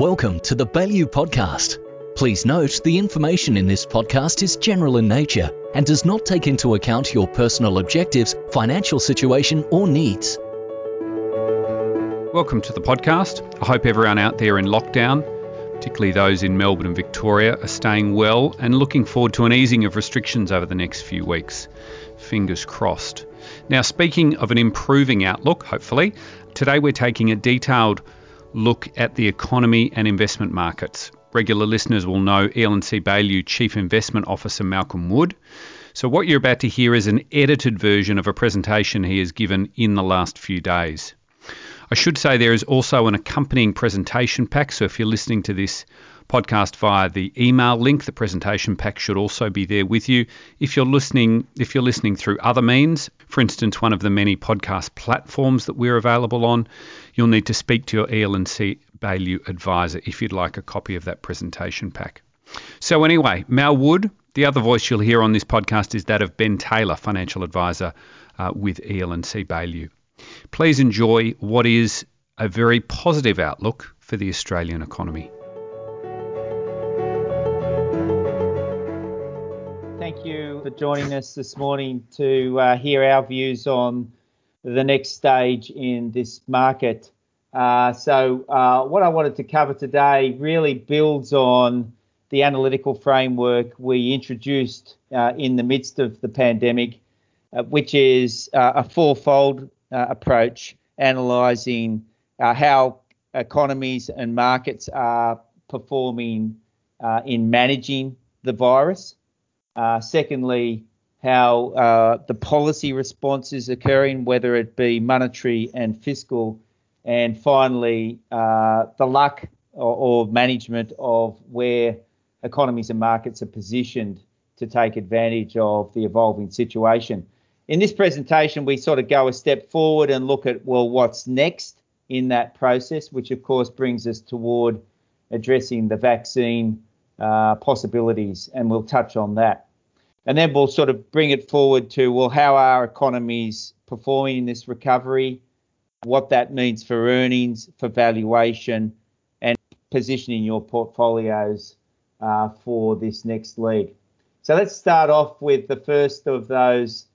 Welcome to the Baillieu Podcast. Please note the information in this podcast is general in nature and does not take into account your personal objectives, financial situation, or needs. Welcome to the podcast. I hope everyone out there in lockdown, particularly those in Melbourne and Victoria, are staying well and looking forward to an easing of restrictions over the next few weeks. Fingers crossed. Now, speaking of an improving outlook, hopefully, today we're taking a detailed look at the economy and investment markets. Regular listeners will know EL&C Baillieu Chief Investment Officer Malcolm Wood. So, what you're about to hear is an edited version of a presentation he has given in the last few days. I should say there is also an accompanying presentation pack. So, if you're listening to this podcast via the email link, the presentation pack should also be there with you. If you're listening, if you're listening through other means, for instance, one of the many podcast platforms that we're available on, you'll need to speak to your EL&C advisor if you'd like a copy of that presentation pack. So anyway, Mal Wood, the other voice you'll hear on this podcast is that of Ben Taylor, financial advisor uh, with EL&C Please enjoy what is a very positive outlook for the Australian economy. For joining us this morning to uh, hear our views on the next stage in this market. Uh, so, uh, what I wanted to cover today really builds on the analytical framework we introduced uh, in the midst of the pandemic, uh, which is uh, a fourfold approach analysing how economies and markets are performing in managing the virus. Secondly, how uh, the policy response is occurring, whether it be monetary and fiscal, and finally uh, the luck or, or, management of where economies and markets are positioned to take advantage of the evolving situation. In this presentation, we sort of go a step forward and look at well, what's next in that process, which of course brings us toward addressing the vaccine uh, possibilities, and we'll touch on that. And then we'll sort of bring it forward to, well, how are economies performing in this recovery? What that means for earnings, for valuation, and positioning your portfolios uh, for this next leg. So let's start off with the first of those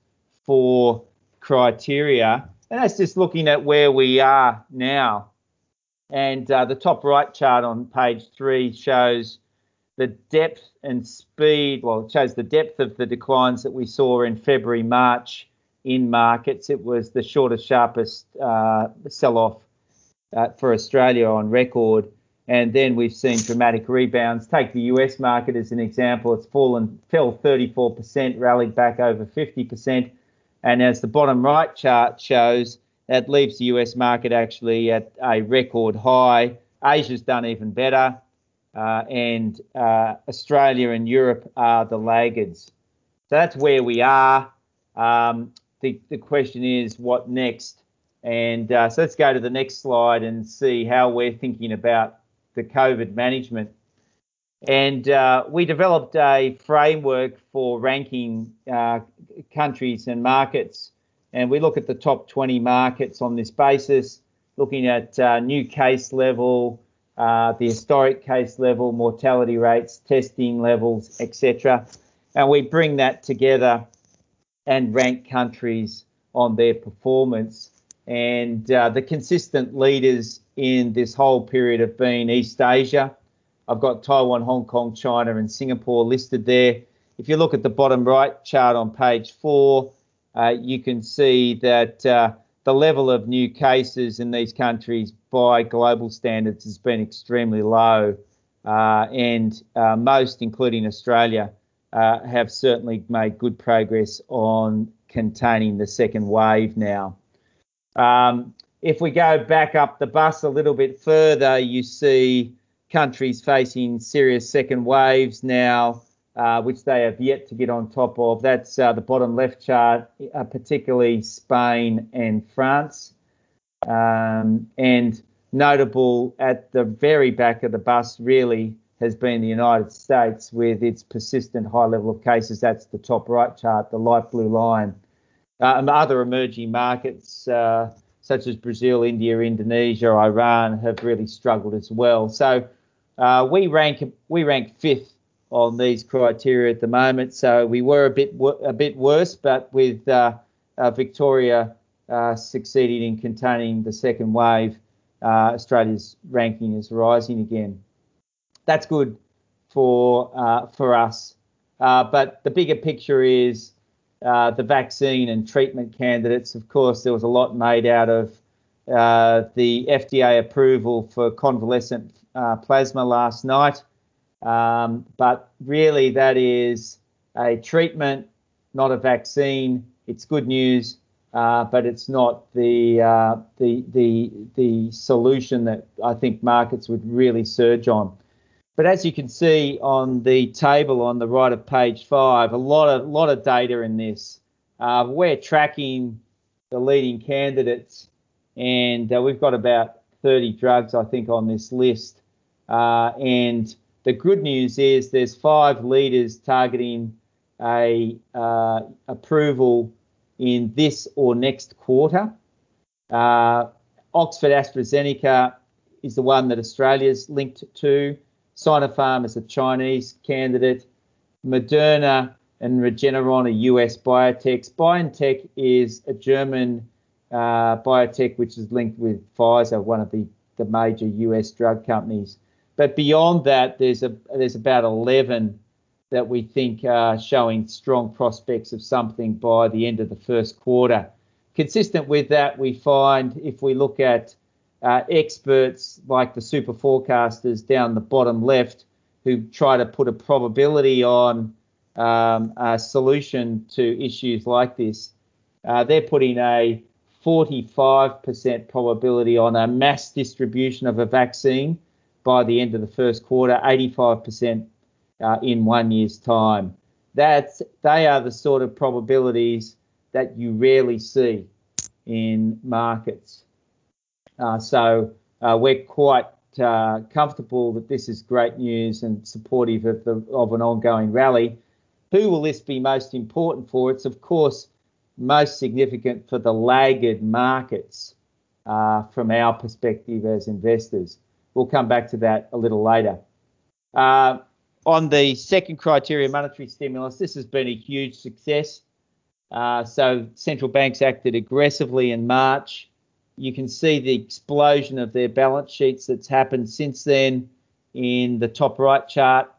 four criteria, and that's just looking at where we are now. And uh, the top right chart on page three shows the depth and speed, well, it shows the depth of the declines that we saw in February, March in markets. It was the shortest, sharpest uh, sell off uh, for Australia on record. And then we've seen dramatic rebounds. Take the US market as an example. It's fallen, fell 34%, rallied back over 50%. And as the bottom right chart shows, that leaves the US market actually at a record high. Asia's done even better and uh, Australia and Europe are the laggards. So that's where we are. Um, the, the question is, what next? And uh, so let's go to the next slide and see how we're thinking about the COVID management. And uh, we developed a framework for ranking uh, countries and markets. And we look at the top 20 markets on this basis, looking at uh, new case level, uh, the historic case level, mortality rates, testing levels, etc. And we bring that together and rank countries on their performance. And uh, the consistent leaders in this whole period have been East Asia. I've got Taiwan, Hong Kong, China, and Singapore listed there. If you look at the bottom right chart on page four, uh, you can see that uh, the level of new cases in these countries by global standards has been extremely low, uh, and uh, most, including Australia, uh, have certainly made good progress on containing the second wave now. Um, if we go back up the bus a little bit further, you see countries facing serious second waves now, uh, which they have yet to get on top of. That's uh, the bottom left chart, uh, particularly Spain and France. Um, and notable at the very back of the bus really has been the United States with its persistent high level of cases. That's the top right chart, the light blue line. Uh, and other emerging markets uh, such as Brazil, India, Indonesia, Iran have really struggled as well. So we rank we rank fifth on these criteria at the moment, so we were a bit a bit worse, but with uh, uh, Victoria uh, succeeding in containing the second wave, uh, Australia's ranking is rising again. That's good for uh, for us, but the bigger picture is the vaccine and treatment candidates. Of course, there was a lot made out of the FDA approval for convalescent uh, plasma last night. Um, but really, that is a treatment, not a vaccine. It's good news, uh, but it's not the, uh, the the the solution that I think markets would really surge on. But as you can see on the table on the right of page five, a lot of lot of data in this. Uh, we're tracking the leading candidates, and uh, we've got about 30 drugs, I think, on this list. Uh, and the good news is there's five leaders targeting a uh, approval in this or next quarter. Uh, Oxford AstraZeneca is the one that Australia's linked to. Sinopharm is a Chinese candidate. Moderna and Regeneron are US biotechs. BioNTech is a German uh, biotech which is linked with Pfizer, one of the, the major US drug companies. But beyond that, there's a there's about 11 that we think are showing strong prospects of something by the end of the first quarter. Consistent with that, we find if we look at uh, experts like the super forecasters down the bottom left who try to put a probability on um, a solution to issues like this, uh, they're putting a 45% probability on a mass distribution of a vaccine by the end of the first quarter, 85% uh, in one year's time. That's they are the sort of probabilities that you rarely see in markets. Uh, so uh, we're quite uh, comfortable that this is great news and supportive of the of an ongoing rally. Who will this be most important for? It's of course most significant for the laggard markets uh, from our perspective as investors. We'll come back to that a little later. Uh, on the second criteria, monetary stimulus, this has been a huge success. Uh, so central banks acted aggressively in March. You can see the explosion of their balance sheets that's happened since then in the top right chart.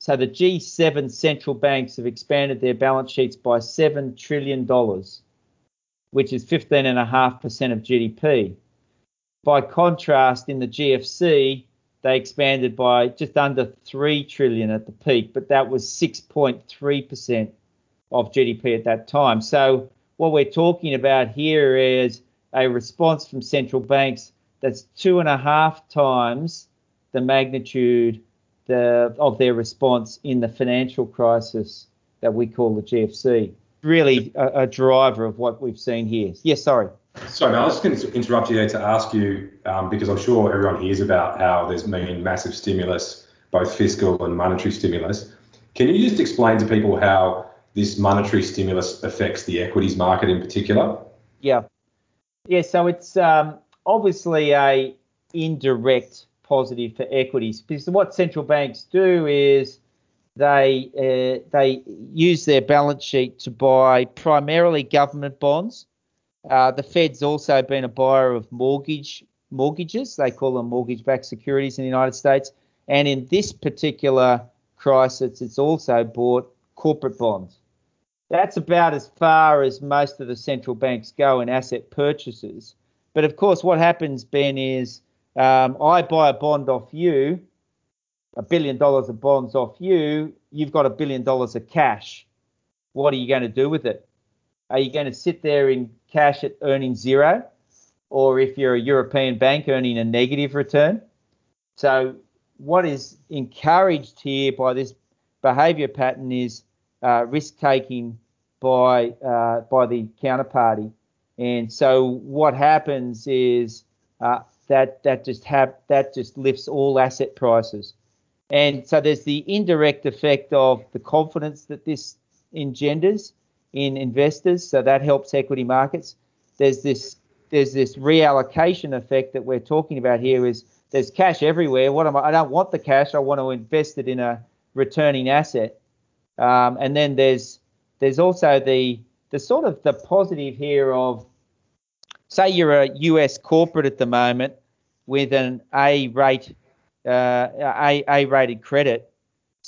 So the G7 central banks have expanded their balance sheets by $7 trillion, which is 15.5% of GDP. By contrast, in the GFC, they expanded by just under 3 trillion at the peak, but that was 6.3% of GDP at that time. So what we're talking about here is a response from central banks that's two and a half times the magnitude the, of their response in the financial crisis that we call the GFC. Really a, a driver of what we've seen here. Yes, sorry. Sorry, man, I was just going to interrupt you there to ask you, um, because I'm sure everyone hears about how there's been massive stimulus, both fiscal and monetary stimulus. Can you just explain to people how this monetary stimulus affects the equities market in particular? Yeah. Yeah, so it's um, obviously a indirect positive for equities because what central banks do is they uh, they use their balance sheet to buy primarily government bonds uh, the Fed's also been a buyer of mortgage mortgages. They call them mortgage-backed securities in the United States. And in this particular crisis, it's also bought corporate bonds. That's about as far as most of the central banks go in asset purchases. But of course, what happens, Ben, is um, I buy a bond off you, a billion dollars of bonds off you. You've got a billion dollars of cash. What are you going to do with it? Are you going to sit there in cash at earning zero? Or if you're a European bank earning a negative return? So, what is encouraged here by this behavior pattern is uh, risk taking by uh, by the counterparty. And so what happens is uh, that that just have that just lifts all asset prices. And so there's the indirect effect of the confidence that this engenders in investors, so that helps equity markets. There's this there's this reallocation effect that we're talking about here. Is there's cash everywhere. What am I? I don't want the cash. I want to invest it in a returning asset. Um, and then there's there's also the the sort of the positive here of say you're a US corporate at the moment with an A rate uh, A A rated credit.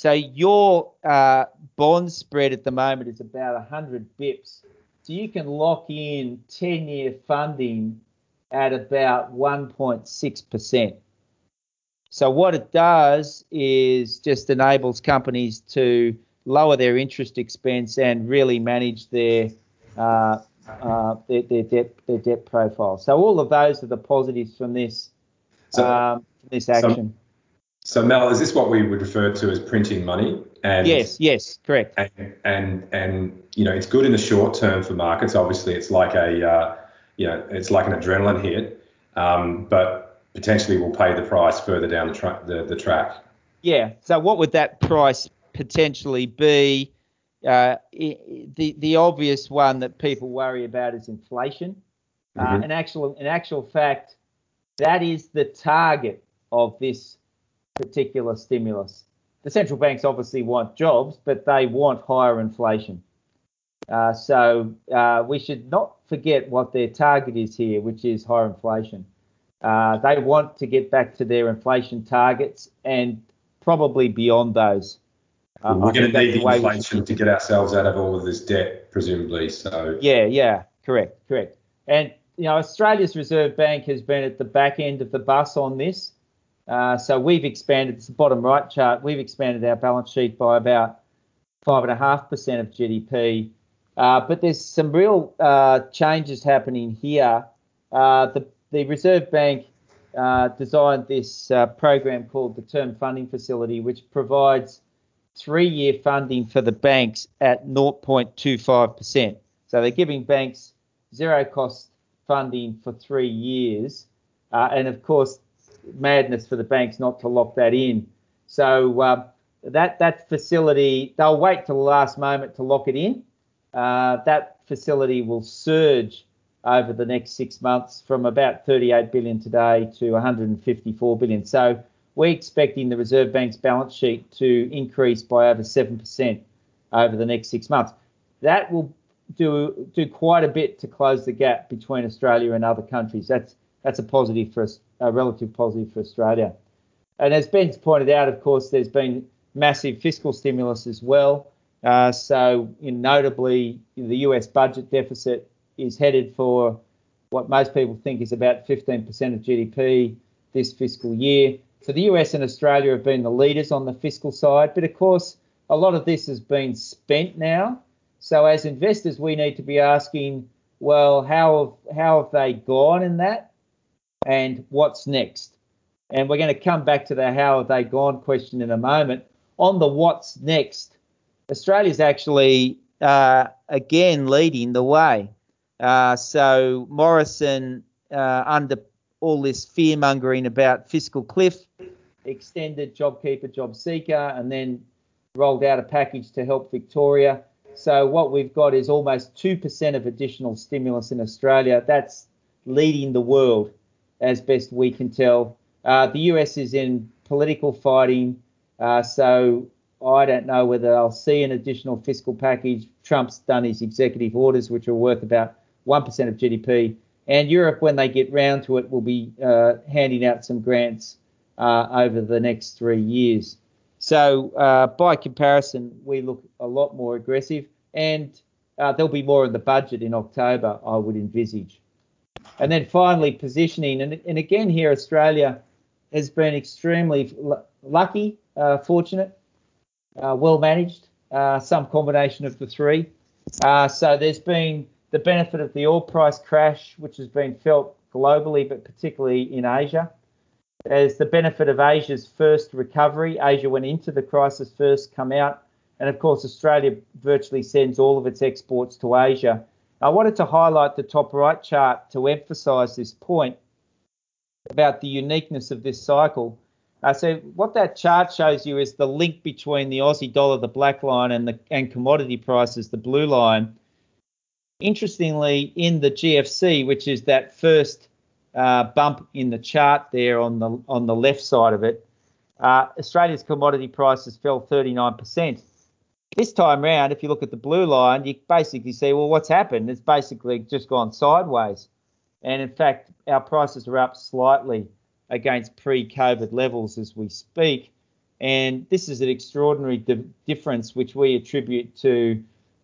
So your uh, bond spread at the moment is about 100 bips. So you can lock in 10 year funding at about 1.6%. So what it does is just enables companies to lower their interest expense and really manage their uh, uh, their, their, debt their debt profile. So all of those are the positives from this so, um, this action. So, Mal, is this what we would refer to as printing money? And, yes, yes, correct. And, and and you know it's good in the short term for markets. Obviously, it's like a uh, you know it's like an adrenaline hit, um, but potentially will pay the price further down the, tra- the the track. Yeah. So what would that price potentially be? Uh, the the obvious one that people worry about is inflation. Mm-hmm. Uh, in actual in actual fact, that is the target of this particular stimulus. The central banks obviously want jobs, but they want higher inflation. Uh, so uh, we should not forget what their target is here, which is higher inflation. Uh, they want to get back to their inflation targets and probably beyond those. Well, we're going to need the inflation to get ourselves out of all of this debt, presumably. So yeah, yeah, correct, correct. And you know, Australia's Reserve Bank has been at the back end of the bus on this. Uh, so we've expanded. It's the bottom right chart. We've expanded our balance sheet by about five and a half percent of GDP. Uh, but there's some real uh, changes happening here. Uh, the the Reserve Bank uh, designed this program called the Term Funding Facility, which provides three-year funding for the banks at 0.25%. So they're giving banks zero cost funding for three years, and of course, madness for the banks not to lock that in. So uh, that that facility, they'll wait till the last moment to lock it in. Uh, that facility will surge over the next six months from about 38 billion today to 154 billion. So we're expecting the Reserve Bank's balance sheet to increase by over 7% over the next six months. That will do do quite a bit to close the gap between Australia and other countries. That's that's a positive for us, a relative positive for Australia. And as Ben's pointed out, of course, there's been massive fiscal stimulus as well. Uh, so, notably, the US budget deficit is headed for what most people think is about 15% of GDP this fiscal year. So the US and Australia have been the leaders on the fiscal side, but of course, a lot of this has been spent now. So as investors, we need to be asking, well, how have, how have they gone in that, and what's next? And we're going to come back to the how have they gone question in a moment. On the what's next, Australia's actually uh, again leading the way. Uh, so Morrison, uh, under all this fear mongering about fiscal cliff, extended JobKeeper, JobSeeker, and then rolled out a package to help Victoria. So what we've got is almost 2% of additional stimulus in Australia. That's leading the world as best we can tell. Uh, the US is in political fighting, uh, so I don't know whether I'll see an additional fiscal package. Trump's done his executive orders, which are worth about 1% of GDP. And Europe, when they get round to it, will be uh, handing out some grants uh, over the next three years. So, uh, by comparison, we look a lot more aggressive, and uh, there'll be more in the budget in October, I would envisage. And then finally, positioning. And, and again, here, Australia has been extremely l- lucky, uh, fortunate, uh, well managed, some combination of the three. so, there's been the benefit of the oil price crash, which has been felt globally, but particularly in Asia. As the benefit of Asia's first recovery, Asia went into the crisis first, come out, and of course, Australia virtually sends all of its exports to Asia. I wanted to highlight the top right chart to emphasize this point about the uniqueness of this cycle. Uh, so what that chart shows you is the link between the Aussie dollar, the black line, and the and commodity prices, the blue line Interestingly, in the GFC, which is that first uh, bump in the chart there on the on the left side of it, uh, Australia's commodity prices fell 39%. This time round, if you look at the blue line, you basically see, well, what's happened? It's basically just gone sideways. And in fact, our prices are up slightly against pre COVID levels as we speak. And this is an extraordinary di- difference, which we attribute to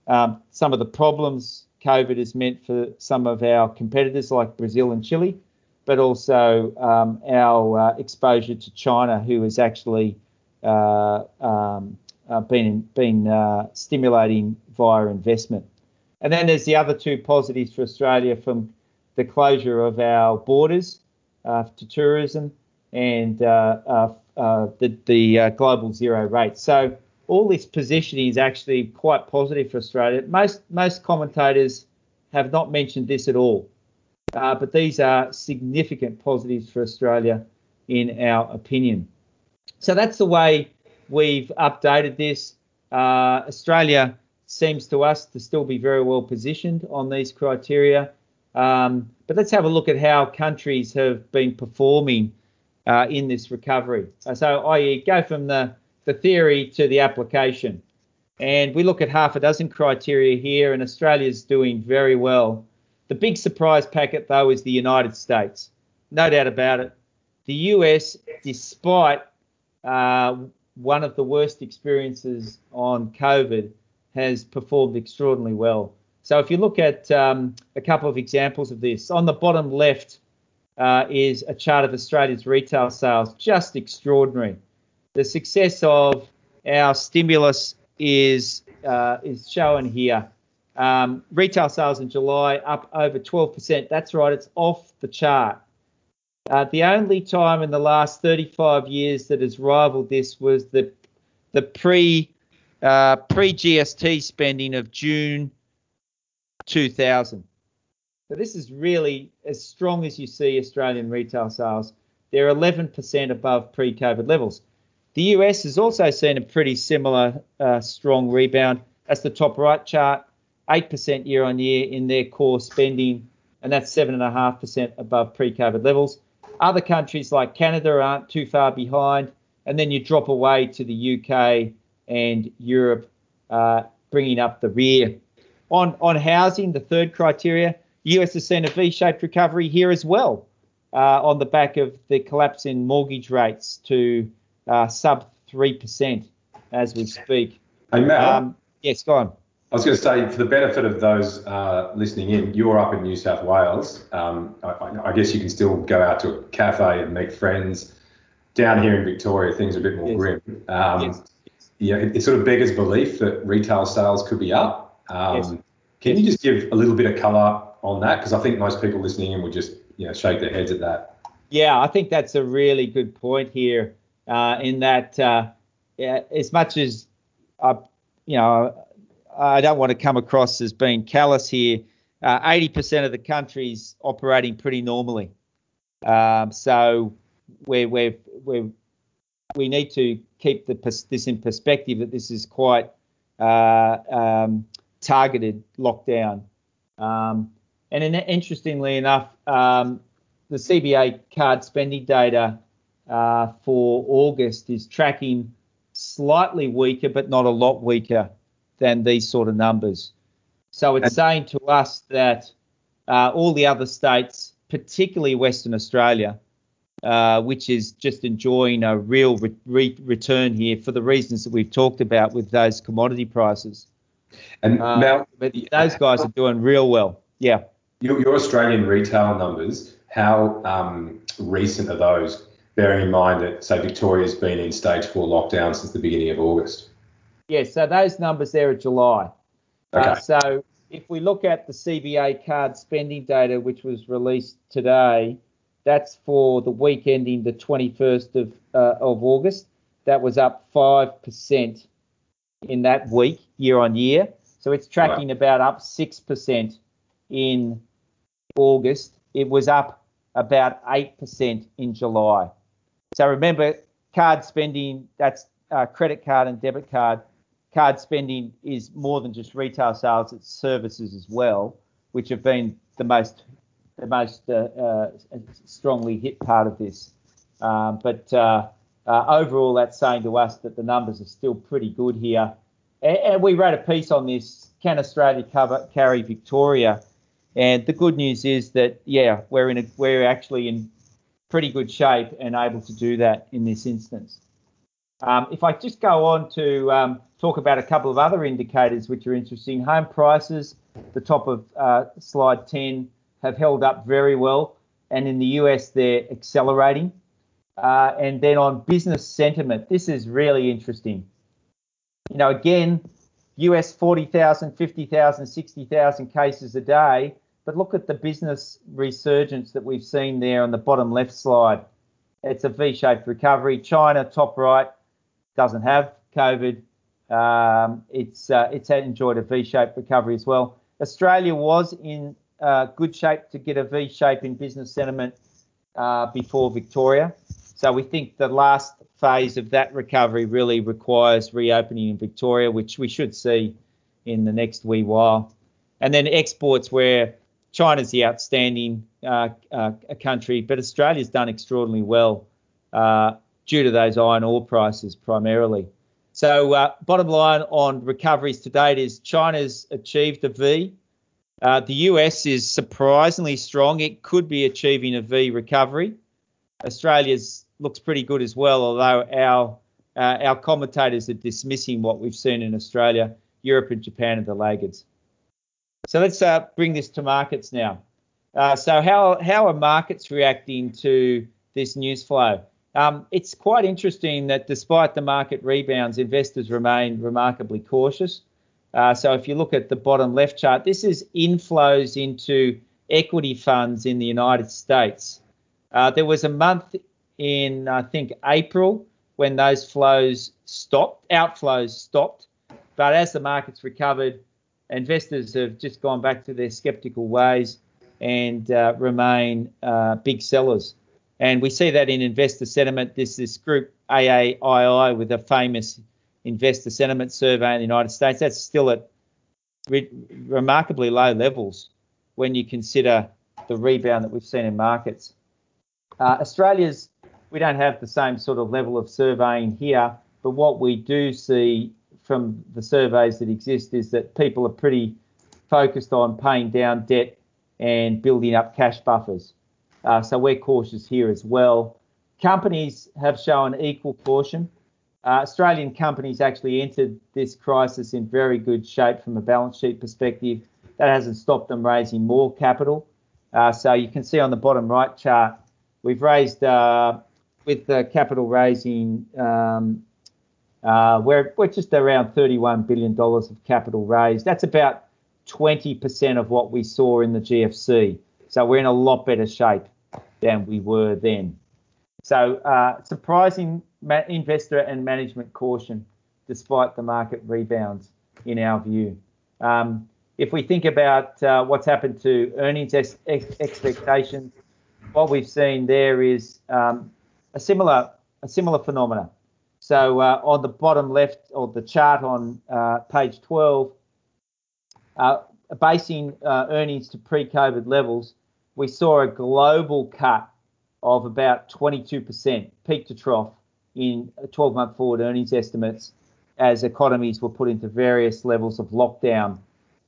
um, some of the problems COVID has meant for some of our competitors like Brazil and Chile, but also um, our uh, exposure to China, who has actually uh, um, uh, been, been uh, stimulating via investment. And then there's the other two positives for Australia from the closure of our borders uh, to tourism and uh, uh, the, the global zero rate. So all this positioning is actually quite positive for Australia. Most most commentators have not mentioned this at all, but these are significant positives for Australia, in our opinion. So that's the way we've updated this. Uh, Australia seems to us to still be very well positioned on these criteria. Um, but let's have a look at how countries have been performing uh, in this recovery. Uh, so, i.e., go from the, the theory to the application. And we look at half a dozen criteria here, and Australia's doing very well. The big surprise packet, though, is the United States. No doubt about it. The US, despite uh, one of the worst experiences on COVID, has performed extraordinarily well. So if you look at um, a couple of examples of this, on the bottom left uh, is a chart of Australia's retail sales, just extraordinary. The success of our stimulus is uh, is shown here. Um, retail sales in July up over 12%. That's right, it's off the chart. Uh, the only time in the last 35 years that has rivaled this was the the pre uh, pre GST spending of June 2000. So this is really as strong as you see Australian retail sales. They're 11% above pre-COVID levels. The US has also seen a pretty similar uh, strong rebound. That's the top right chart, 8% year on year in their core spending, and that's 7.5% above pre-COVID levels. Other countries like Canada aren't too far behind, and then you drop away to the UK and Europe, uh, bringing up the rear. On on housing, the third criteria, US has seen a V-shaped recovery here as well, uh, on the back of the collapse in mortgage rates to uh, sub three percent as we speak. Hey Mal, um, yes, go on. I was going to say, for the benefit of those uh, listening in, you're up in New South Wales. Um, I, I, guess you can still go out to a cafe and meet friends. Down here in Victoria, things are a bit more yes. grim. Um, yes. Yeah, it, it, sort of beggars belief that retail sales could be up. Um, yes. Can you just give a little bit of colour on that? Because I think most people listening in would just you know shake their heads at that. Yeah, I think that's a really good point here. Uh, in that, uh, yeah, as much as I, you know, I don't want to come across as being callous here. Uh, 80% of the country's operating pretty normally. Um, so we we we we need to keep the, this in perspective that this is quite uh, um, targeted lockdown. Um, and in, interestingly enough, um, the CBA card spending data uh, for August is tracking slightly weaker, but not a lot weaker than these sort of numbers. So it's saying to us that uh, all the other states, particularly Western Australia, uh, which is just enjoying a real re- re- return here for the reasons that we've talked about with those commodity prices, and uh, now, but those guys are doing real well. Yeah. Your, your Australian retail numbers, how um, recent are those? Bearing in mind that, say, Victoria's been in stage four lockdown since the beginning of August. Yeah, so those numbers there are July. Uh, okay. Uh, so if we look at the CBA card spending data, which was released today, that's for the week ending the 21st of, uh, of August. That was up 5% in that week, year on year. So it's tracking right. about up 6% in August. It was up about 8% in July. So remember, card spending, that's uh, credit card and debit card. Card spending is more than just retail sales, it's services as well. which have been the most the most uh, uh, strongly hit part of this. Um, but uh, uh, overall, that's saying to us that the numbers are still pretty good here. And, and we wrote a piece on this. Can Australia cover, carry Victoria? And the good news is that yeah, we're in a, we're actually in pretty good shape and able to do that in this instance. Um, if I just go on to um, talk about a couple of other indicators which are interesting, home prices, the top of uh, slide 10, have held up very well, and in the US they're accelerating. Uh, and then on business sentiment, this is really interesting. You know, again, US 40,000, 50,000, 60,000 cases a day, but look at the business resurgence that we've seen there on the bottom left slide. It's a V-shaped recovery. China, top right, doesn't have COVID. Um, it's uh, it's enjoyed a V-shaped recovery as well. Australia was in uh, good shape to get a V shape in business sentiment uh, before Victoria. So we think the last phase of that recovery really requires reopening in Victoria, which we should see in the next wee while. And then exports, where China's the outstanding uh, uh, country, but Australia's done extraordinarily well uh, due to those iron ore prices primarily. So, uh, bottom line on recoveries to date is China's achieved a V. Uh, the US is surprisingly strong. It could be achieving a V recovery. Australia's looks pretty good as well, although our uh, our commentators are dismissing what we've seen in Australia. Europe and Japan are the laggards. So let's uh, bring this to markets now. Uh, so how how are markets reacting to this news flow? Um, it's quite interesting that despite the market rebounds, investors remain remarkably cautious. Uh, so if you look at the bottom left chart, this is inflows into equity funds in the United States. Uh, there was a month in, I think, April when those flows stopped, outflows stopped. But as the markets recovered, investors have just gone back to their skeptical ways and uh, remain uh, big sellers. And we see that in investor sentiment. This this group AAII with a famous investor sentiment survey in the United States. That's still at re- remarkably low levels when you consider the rebound that we've seen in markets. Uh, Australia's we don't have the same sort of level of surveying here, but what we do see from the surveys that exist is that people are pretty focused on paying down debt and building up cash buffers. Uh, so we're cautious here as well. Companies have shown equal caution. Uh, Australian companies actually entered this crisis in very good shape from a balance sheet perspective. That hasn't stopped them raising more capital. Uh, so you can see on the bottom right chart, we've raised uh, with the capital raising, um, uh, we're, we're just around $31 billion of capital raised. That's about 20% of what we saw in the GFC. So we're in a lot better shape than we were then. So uh, surprising ma- investor and management caution despite the market rebounds in our view. Um, if we think about uh, what's happened to earnings ex- ex- expectations, what we've seen there is um, a similar a similar phenomena. So uh, on the bottom left of the chart on uh, page 12, uh, basing uh, earnings to pre-COVID levels, we saw a global cut of about 22% peak to trough in 12 month forward earnings estimates as economies were put into various levels of lockdown.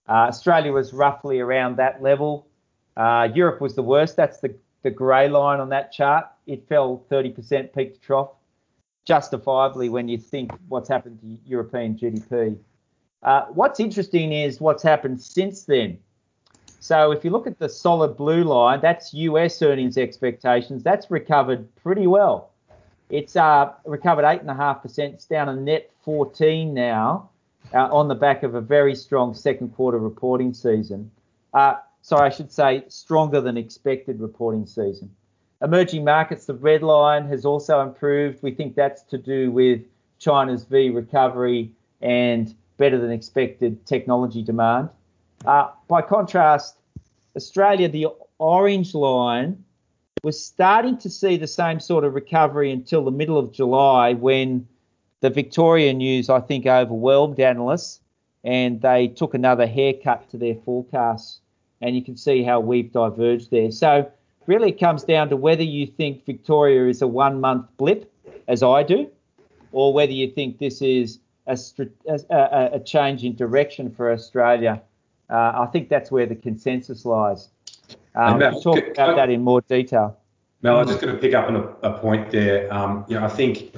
Uh, Australia was roughly around that level. Uh, Europe was the worst. That's the, the grey line on that chart. It fell 30% peak to trough, justifiably when you think what's happened to European GDP. Uh, what's interesting is what's happened since then. So if you look at the solid blue line, that's US earnings expectations. That's recovered pretty well. It's uh, recovered 8.5%. It's down a net 14 now uh, on the back of a very strong second quarter reporting season. Uh, sorry, I should say stronger than expected reporting season. Emerging markets, the red line has also improved. We think that's to do with China's V recovery and better than expected technology demand. Uh, by contrast, Australia, the orange line, was starting to see the same sort of recovery until the middle of July when the Victoria news, I think, overwhelmed analysts and they took another haircut to their forecasts and you can see how we've diverged there. So really it comes down to whether you think Victoria is a one month blip, as I do, or whether you think this is a, a, a change in direction for Australia. Uh, I think that's where the consensus lies. Um, Matt, we'll talk about I, that in more detail. Mal, I'm just going to pick up on a, a point there. Um, you know, I think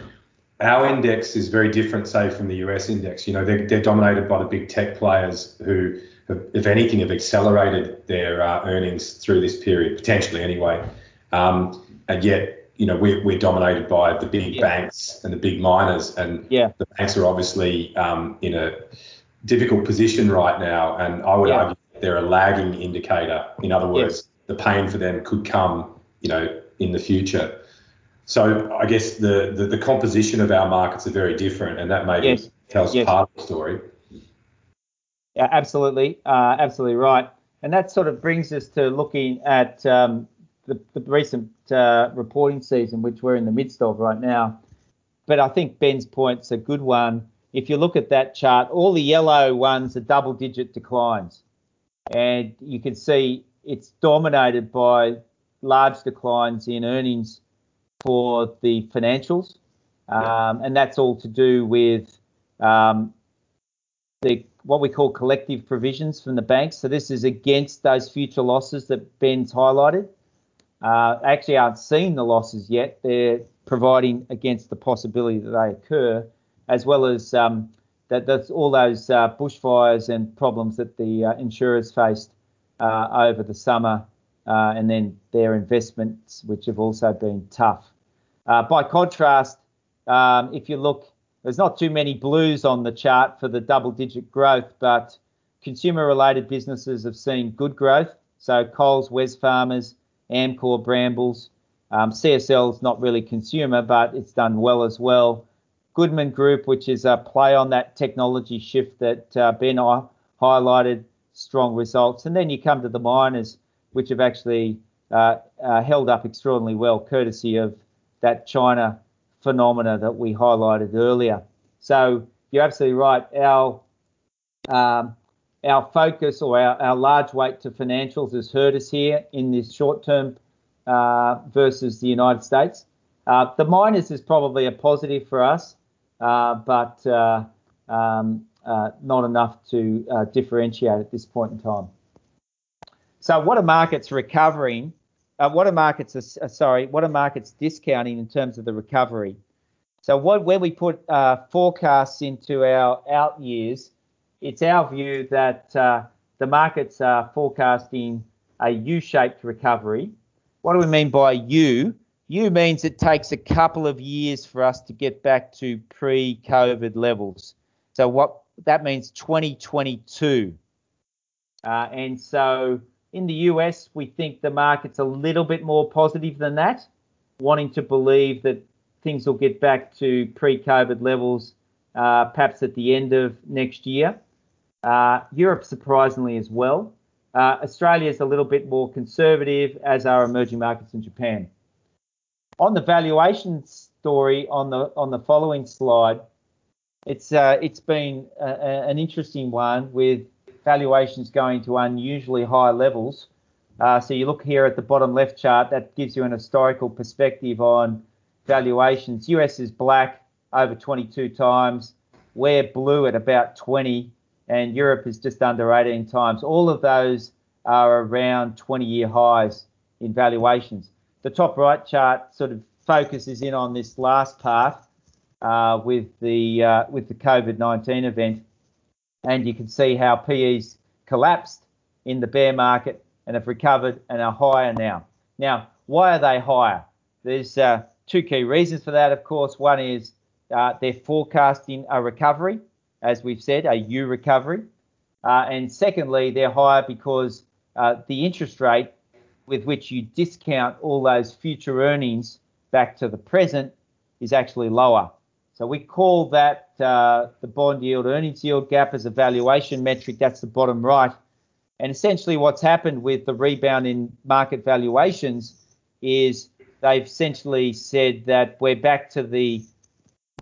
our index is very different, say, from the US index. You know, they're, they're dominated by the big tech players who, have, if anything, have accelerated their uh, earnings through this period, potentially anyway. Um, and yet, you know, we're, we're dominated by the big yeah. banks and the big miners, and yeah. the banks are obviously um, in a difficult position right now. And I would yeah. argue they're a lagging indicator. In other words, the pain for them could come, you know, in the future. So I guess the, the, the composition of our markets are very different, and that maybe yes. tells yes. part of the story. Yeah, absolutely, uh, absolutely right. And that sort of brings us to looking at um, the, the, recent uh, reporting season, which we're in the midst of right now. But I think Ben's point's a good one. If you look at that chart, all the yellow ones are double-digit declines, and you can see it's dominated by large declines in earnings for the financials, um, and that's all to do with um, the what we call collective provisions from the banks. So this is against those future losses that Ben's highlighted. Uh, actually aren't seeing the losses yet. They're providing against the possibility that they occur, as well as um, that that's all those uh, bushfires and problems that the uh, insurers faced uh, over the summer uh, and then their investments, which have also been tough. Uh, by contrast, um, if you look, there's not too many blues on the chart for the double digit growth, but consumer related businesses have seen good growth. So Coles, Wesfarmers, Amcor, Brambles, um, CSL's not really consumer, but it's done well as well. Goodman Group, which is a play on that technology shift that uh, Ben highlighted, strong results. And then you come to the miners, which have actually uh, uh, held up extraordinarily well, courtesy of that China phenomena that we highlighted earlier. So you're absolutely right. Our um, our focus or our, our large weight to financials has hurt us here in this short term uh, versus the United States. Uh, the miners is probably a positive for us, but uh, um, uh, not enough to uh, differentiate at this point in time. So what are markets recovering? Uh, what are markets? Uh, sorry, what are markets discounting in terms of the recovery? So what, when we put uh, forecasts into our out years, it's our view that uh, the markets are forecasting a U-shaped recovery. What do we mean by U? U means it takes a couple of years for us to get back to pre-COVID levels. So what that means 2022. Uh, and so in the US, we think the market's a little bit more positive than that, wanting to believe that things will get back to pre COVID levels uh, perhaps at the end of next year. Uh, Europe, surprisingly, as well. Uh, Australia is a little bit more conservative, as are emerging markets in Japan. On the valuation story on the on the following slide, it's uh, it's been a, a, an interesting one with valuations going to unusually high levels. Uh, so you look here at the bottom left chart, that gives you an historical perspective on valuations. US is black over 22 times. We're blue at about 20, and Europe is just under 18 times. All of those are around 20 year highs in valuations. The top right chart sort of focuses in on this last part uh, with the uh, with the COVID-19 event and you can see how PEs collapsed in the bear market and have recovered and are higher now. Now, why are they higher? There's uh, two key reasons for that, of course. One is uh, they're forecasting a recovery, as we've said, a U recovery. Uh, and secondly, they're higher because uh, the interest rate with which you discount all those future earnings back to the present is actually lower. So we call that uh, the bond yield earnings yield gap as a valuation metric. That's the bottom right. And essentially, what's happened with the rebound in market valuations is they've essentially said that we're back to the,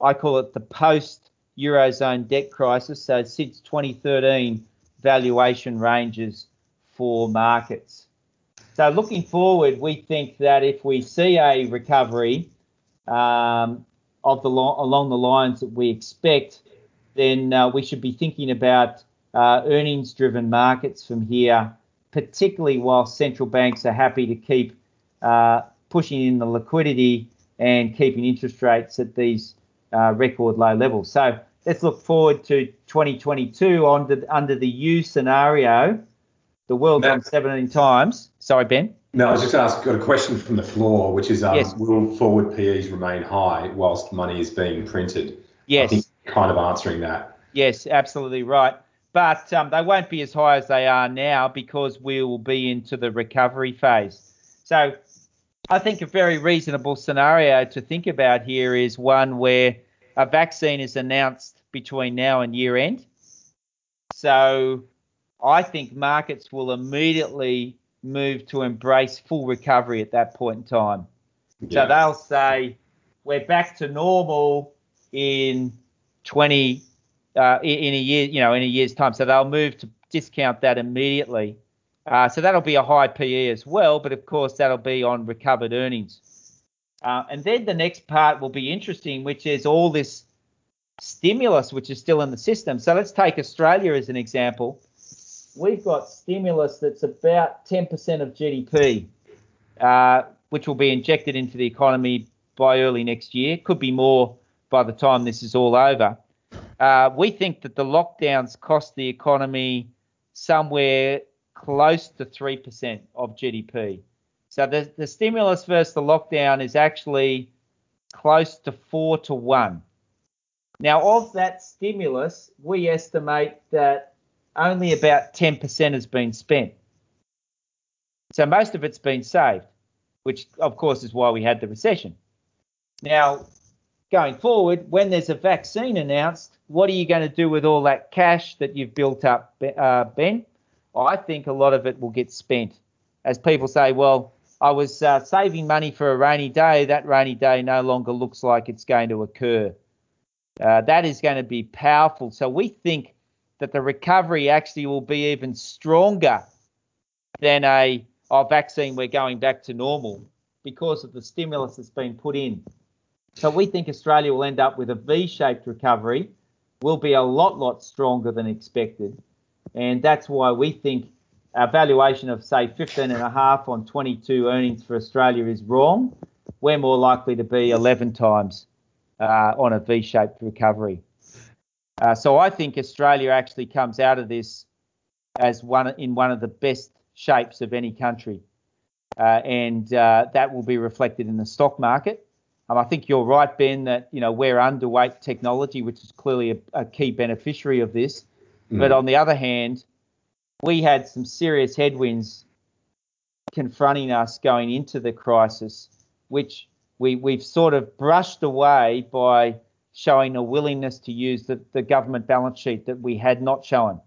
I call it the post Eurozone debt crisis. So since 2013, valuation ranges for markets. So looking forward, we think that if we see a recovery um, of the lo- along the lines that we expect, then uh, we should be thinking about uh, earnings-driven markets from here, particularly while central banks are happy to keep uh, pushing in the liquidity and keeping interest rates at these uh, record low levels. So let's look forward to 2022 under, under the U scenario. The world's on 17 times. Sorry, Ben. No, I was just asked, got a question from the floor, which is um, Yes. will forward PEs remain high whilst money is being printed? I Yes. think kind of answering that. Yes, absolutely right. But um, they won't be as high as they are now because we will be into the recovery phase. So I think a very reasonable scenario to think about here is one where a vaccine is announced between now and year end. So I think markets will immediately move to embrace full recovery at that point in time. Yeah. So they'll say we're back to normal in 20 uh, in, in a year, you know, in a year's time. So they'll move to discount that immediately. Uh, so that'll be a high PE as well, but of course that'll be on recovered earnings. Uh, and then the next part will be interesting, which is all this stimulus which is still in the system. So let's take Australia as an example. We've got stimulus that's about 10% of GDP, uh, which will be injected into the economy by early next year. Could be more by the time this is all over. Uh, we think that the lockdowns cost the economy somewhere close to 3% of GDP. So the, the stimulus versus the lockdown is actually close to four to one. Now, of that stimulus, we estimate that only about 10% has been spent. So most of it's been saved, which of course is why we had the recession. Now, going forward, when there's a vaccine announced, what are you going to do with all that cash that you've built up, uh, Ben? I think a lot of it will get spent. As people say, well, I was uh, saving money for a rainy day. That rainy day no longer looks like it's going to occur. Uh, that is going to be powerful. So we think that the recovery actually will be even stronger than a oh, vaccine. We're going back to normal because of the stimulus that's been put in. So we think Australia will end up with a V-shaped recovery, will be a lot, lot stronger than expected. And that's why we think our valuation of say 15 and a half on 22 earnings for Australia is wrong. We're more likely to be 11 times uh, on a V-shaped recovery. Uh, so I think Australia actually comes out of this as one in one of the best shapes of any country, uh, and uh, that will be reflected in the stock market. Um, I think you're right, Ben, that you know we're underweight technology, which is clearly a, a key beneficiary of this. Mm. But on the other hand, we had some serious headwinds confronting us going into the crisis, which we, we've sort of brushed away by showing a willingness to use the, the government balance sheet that we had not shown.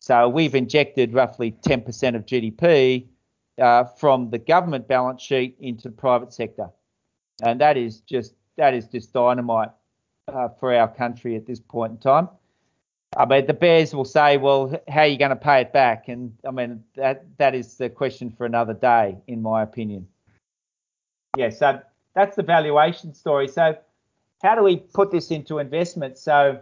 So we've injected roughly 10% of GDP uh, from the government balance sheet into the private sector, and that is just that is just dynamite uh, for our country at this point in time. I mean, the Bears will say, well, how are you going to pay it back? And I mean, that that is the question for another day, in my opinion. Yeah, so that's the valuation story. So, how do we put this into investment? So,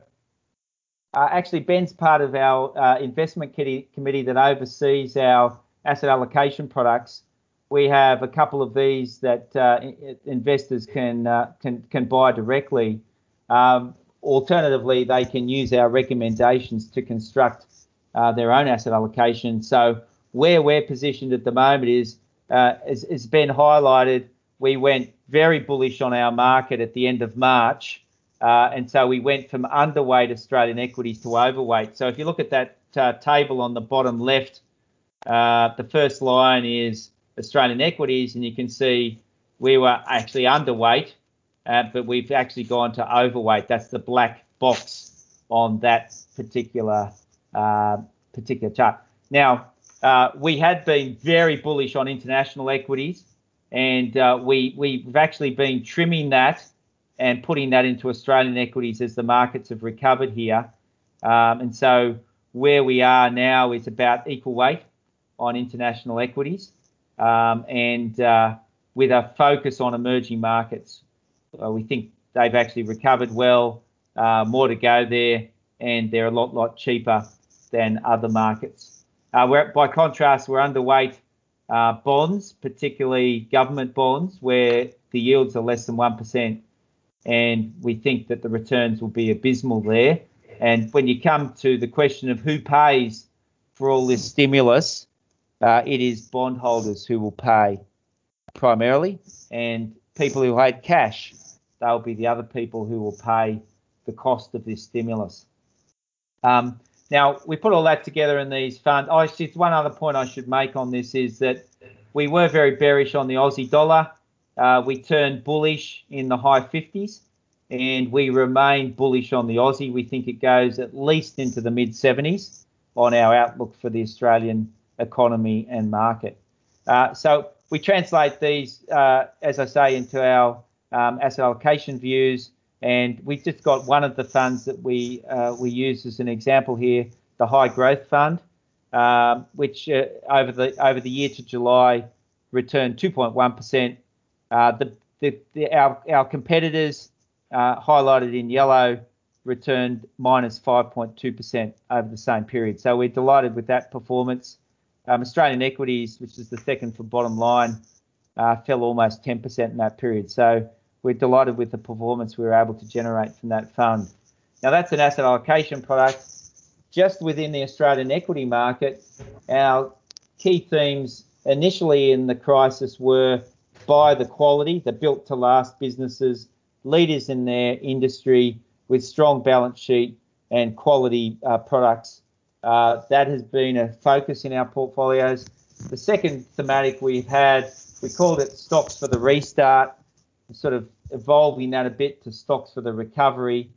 uh, actually, Ben's part of our uh, investment committee that oversees our asset allocation products. We have a couple of these that uh, investors can uh, can can buy directly. Um, alternatively, they can use our recommendations to construct uh, their own asset allocation. So where we're positioned at the moment is, uh, as, as Ben highlighted, we went very bullish on our market at the end of March. Uh, and so we went from underweight Australian equities to overweight. So if you look at that uh, table on the bottom left, uh, the first line is Australian equities, and you can see we were actually underweight uh, but we've actually gone to overweight. That's the black box on that particular uh, particular chart. Now, uh, we had been very bullish on international equities, and uh, we we've actually been trimming that and putting that into Australian equities as the markets have recovered here. Um, and so where we are now is about equal weight. on international equities um, and uh, with a focus on emerging markets. Uh, we think they've actually recovered well, uh, more to go there, and they're a lot, lot cheaper than other markets. Uh, by contrast, we're underweight uh, bonds, particularly government bonds, where the yields are less than 1%. And we think that the returns will be abysmal there. And when you come to the question of who pays for all this stimulus, uh, it is bondholders who will pay primarily, and people who had cash, they'll be the other people who will pay the cost of this stimulus. Um, now, we put all that together in these funds. Oh, just one other point I should make on this is that we were very bearish on the Aussie dollar. Uh, we turned bullish in the high 50s, and we remain bullish on the Aussie. We think it goes at least into the mid 70s on our outlook for the Australian economy and market. Uh, so we translate these, uh, as I say, into our um, asset allocation views, and we've just got one of the funds that we uh, we use as an example here, the High Growth Fund, um, which uh, over the over the year to July returned 2.1 percent. Uh, the, the, the, our our competitors uh, highlighted in yellow returned minus minus 5.2 percent over the same period. So we're delighted with that performance. Um, Australian equities, which is the second for bottom line, uh, fell almost 10% in that period. So we're delighted with the performance we were able to generate from that fund. Now that's an asset allocation product. Just within the Australian equity market, our key themes initially in the crisis were buy the quality, the built to last businesses, leaders in their industry with strong balance sheet and quality uh, products uh, that has been a focus in our portfolios. The second thematic we've had, we called it stocks for the restart, sort of evolving that a bit to stocks for the recovery.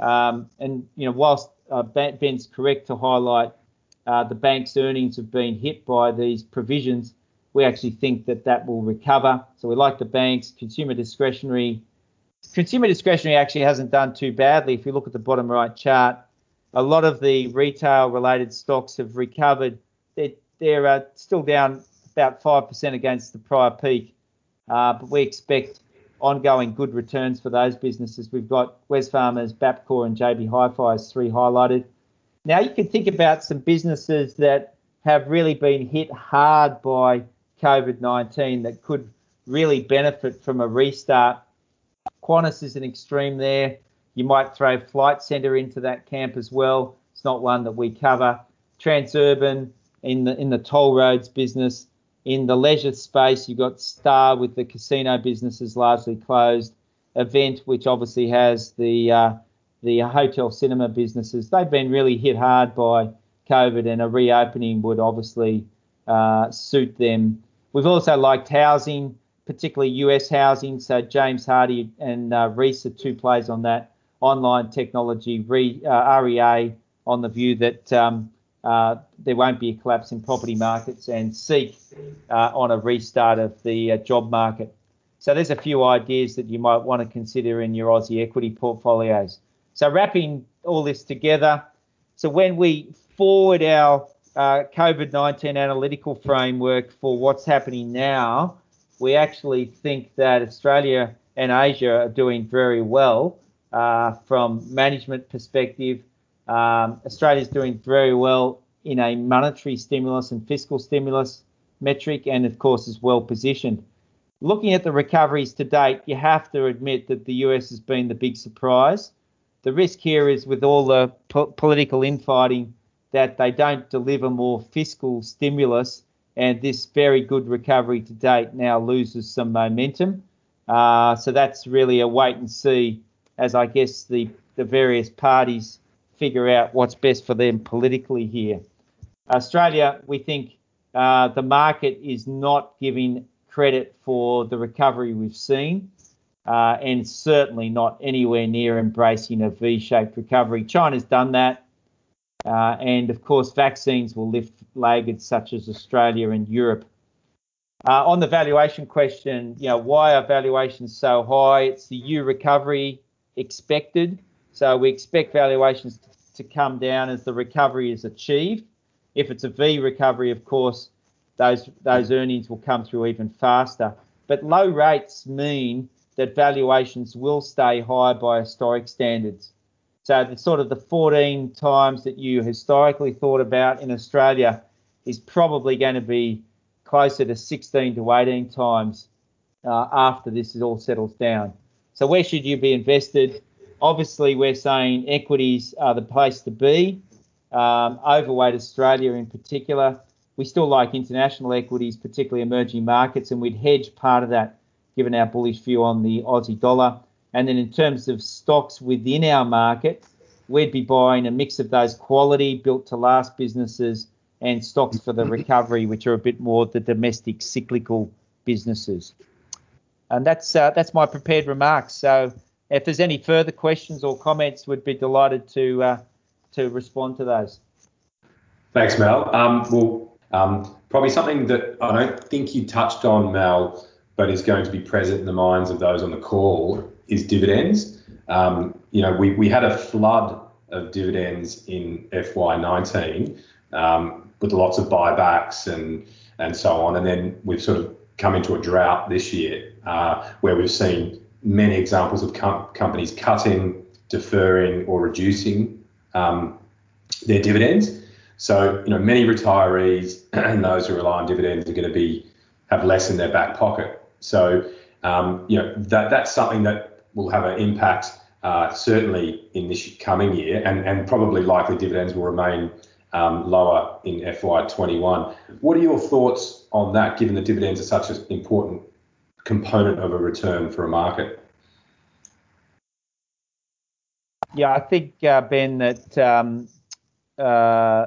Um, and you know, whilst uh, Ben's correct to highlight uh, the bank's earnings have been hit by these provisions, we actually think that that will recover. So we like the banks, consumer discretionary. Consumer discretionary actually hasn't done too badly. If you look at the bottom right chart, a lot of the retail related stocks have recovered. They're, they're uh, still down about 5% against the prior peak, uh, but we expect ongoing good returns for those businesses. We've got Wesfarmers, Bapcor, and JB Hi-Fi as three highlighted. Now you can think about some businesses that have really been hit hard by COVID-19 that could really benefit from a restart. Qantas is an extreme there. You might throw Flight Centre into that camp as well. It's not one that we cover. Transurban in the in the toll roads business. In the leisure space, you've got Star with the casino businesses largely closed. Event, which obviously has the uh, the hotel cinema businesses, they've been really hit hard by COVID, and a reopening would obviously uh, suit them. We've also liked housing, particularly US housing. So James Hardie and uh, Reece are two plays on that online technology, re, uh, REA, on the view that um, uh, there won't be a collapse in property markets, and SEEK uh, on a restart of the uh, job market. So there's a few ideas that you might want to consider in your Aussie equity portfolios. So wrapping all this together, so when we forward our uh, COVID-19 analytical framework for what's happening now, we actually think that Australia and Asia are doing very well uh, from management perspective. Um, Australia is doing very well in a monetary stimulus and fiscal stimulus metric, and of course is well positioned. Looking at the recoveries to date, you have to admit that the US has been the big surprise. The risk here is with all the po- political infighting that they don't deliver more fiscal stimulus, and this very good recovery to date now loses some momentum. Uh, so that's really a wait and see as I guess the, the various parties figure out what's best for them politically here. Australia, we think uh, the market is not giving credit for the recovery we've seen, uh, and certainly not anywhere near embracing a V shaped recovery. China's done that, uh, and of course, vaccines will lift laggards such as Australia and Europe. Uh, on the valuation question, you know, why are valuations so high? It's the U recovery expected. So we expect valuations to come down as the recovery is achieved. If it's a V recovery, of course, those those earnings will come through even faster. But low rates mean that valuations will stay high by historic standards. So the sort of the 14 times that you historically thought about in Australia is probably going to be closer to 16 to 18 times uh, after this is all settles down. So where should you be invested? Obviously, we're saying equities are the place to be. Um, overweight Australia in particular. We still like international equities, particularly emerging markets, and we'd hedge part of that given our bullish view on the Aussie dollar. And then in terms of stocks within our market, we'd be buying a mix of those quality, built to last businesses and stocks for the recovery, which are a bit more the domestic cyclical businesses. And that's uh, that's my prepared remarks. So if there's any further questions or comments, we'd be delighted to uh, to respond to those. Thanks, Mal. Um, well, um, probably something that I don't think you touched on, Mal, but is going to be present in the minds of those on the call is dividends. Um, you know, we, we had a flood of dividends in FY19 um, with lots of buybacks and and so on, and then we've sort of come into a drought this year uh, where we've seen many examples of com- companies cutting, deferring, or reducing um, their dividends. So, you know, many retirees and those who rely on dividends are going to be have less in their back pocket. So, um, you know, that that's something that will have an impact uh, certainly in this coming year, and and probably likely dividends will remain um, lower in FY21. What are your thoughts on that, given the dividends are such an important component of a return for a market? Yeah, I think, uh, Ben, that um, uh,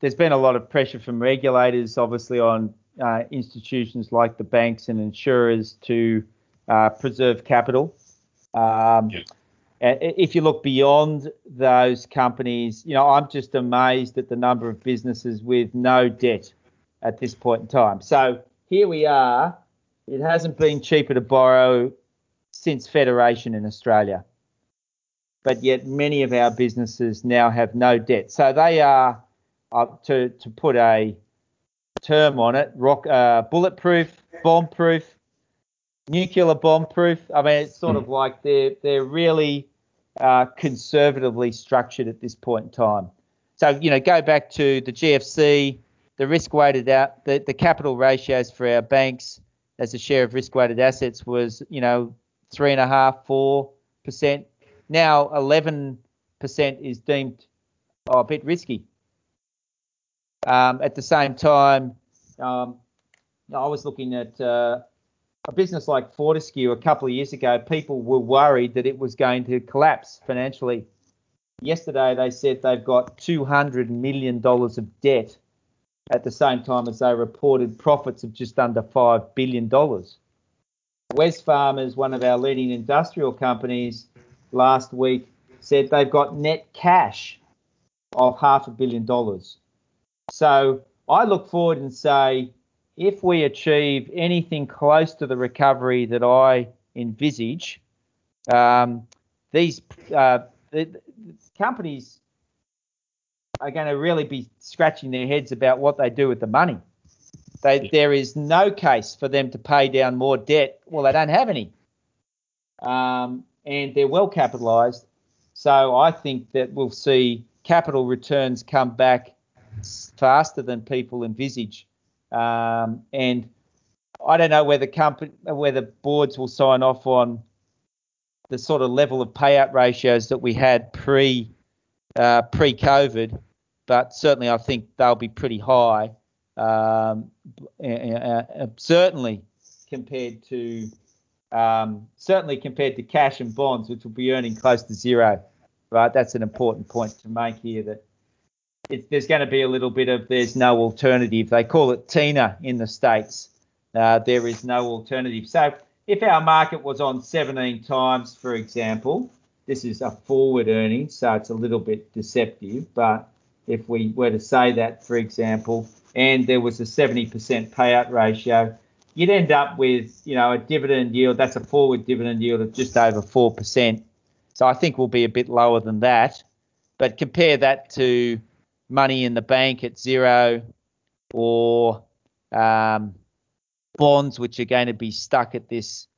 there's been a lot of pressure from regulators, obviously, on uh, institutions like the banks and insurers to uh, preserve capital. Um, yeah. If you look beyond those companies, you know, I'm just amazed at the number of businesses with no debt at this point in time. So here we are. It hasn't been cheaper to borrow since Federation in Australia but yet many of our businesses now have no debt. So they are, uh, to to put a term on it, rock uh, bulletproof, bomb-proof, nuclear bomb-proof. I mean, it's sort mm. of like they're they're really uh, conservatively structured at this point in time. So you know, go back to the GFC, the risk-weighted out, the the capital ratios for our banks as a share of risk-weighted assets was you know three and a half, four percent now 11% is deemed oh, a bit risky. Um, at the same time, um, I was looking at uh, a business like Fortescue a couple of years ago. People were worried that it was going to collapse financially. Yesterday, they said they've got $200 million of debt at the same time as they reported profits of just under $5 billion. Wesfarmers, one of our leading industrial companies, last week said they've got net cash of half a billion dollars. So I look forward and say, if we achieve anything close to the recovery that I envisage, um, these uh, the, the companies are going to really be scratching their heads about what they do with the money. They, there is no case for them to pay down more debt. Well, they don't have any. Um, and they're well capitalised. So I think that we'll see capital returns come back faster than people envisage. Um, and I don't know whether company, whether boards will sign off on the sort of level of payout ratios that we had pre uh, pre COVID, but certainly I think they'll be pretty high. Um, uh, uh, certainly compared to um, certainly compared to cash and bonds, which will be earning close to zero. Right, that's an important point to make here. That it, there's going to be a little bit of there's no alternative. They call it TINA in the states. Uh, there is no alternative. So if our market was on 17 times, for example, this is a forward earning, so it's a little bit deceptive. But if we were to say that, for example, and there was a 70% payout ratio, you'd end up with, you know, a dividend yield. That's a forward dividend yield of just over four percent. So I think we'll be a bit lower than that. But compare that to money in the bank at zero, or um, bonds, which are going to be stuck at this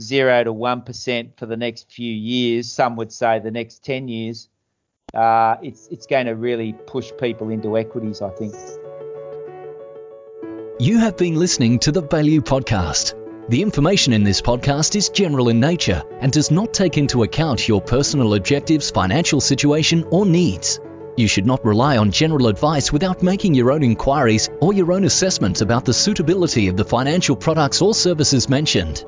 zero to one percent for the next few years. Some would say the next ten years. Uh, it's it's going to really push people into equities, I think. You have been listening to the Value Podcast. The information in this podcast is general in nature and does not take into account your personal objectives, financial situation, or needs. You should not rely on general advice without making your own inquiries or your own assessment about the suitability of the financial products or services mentioned.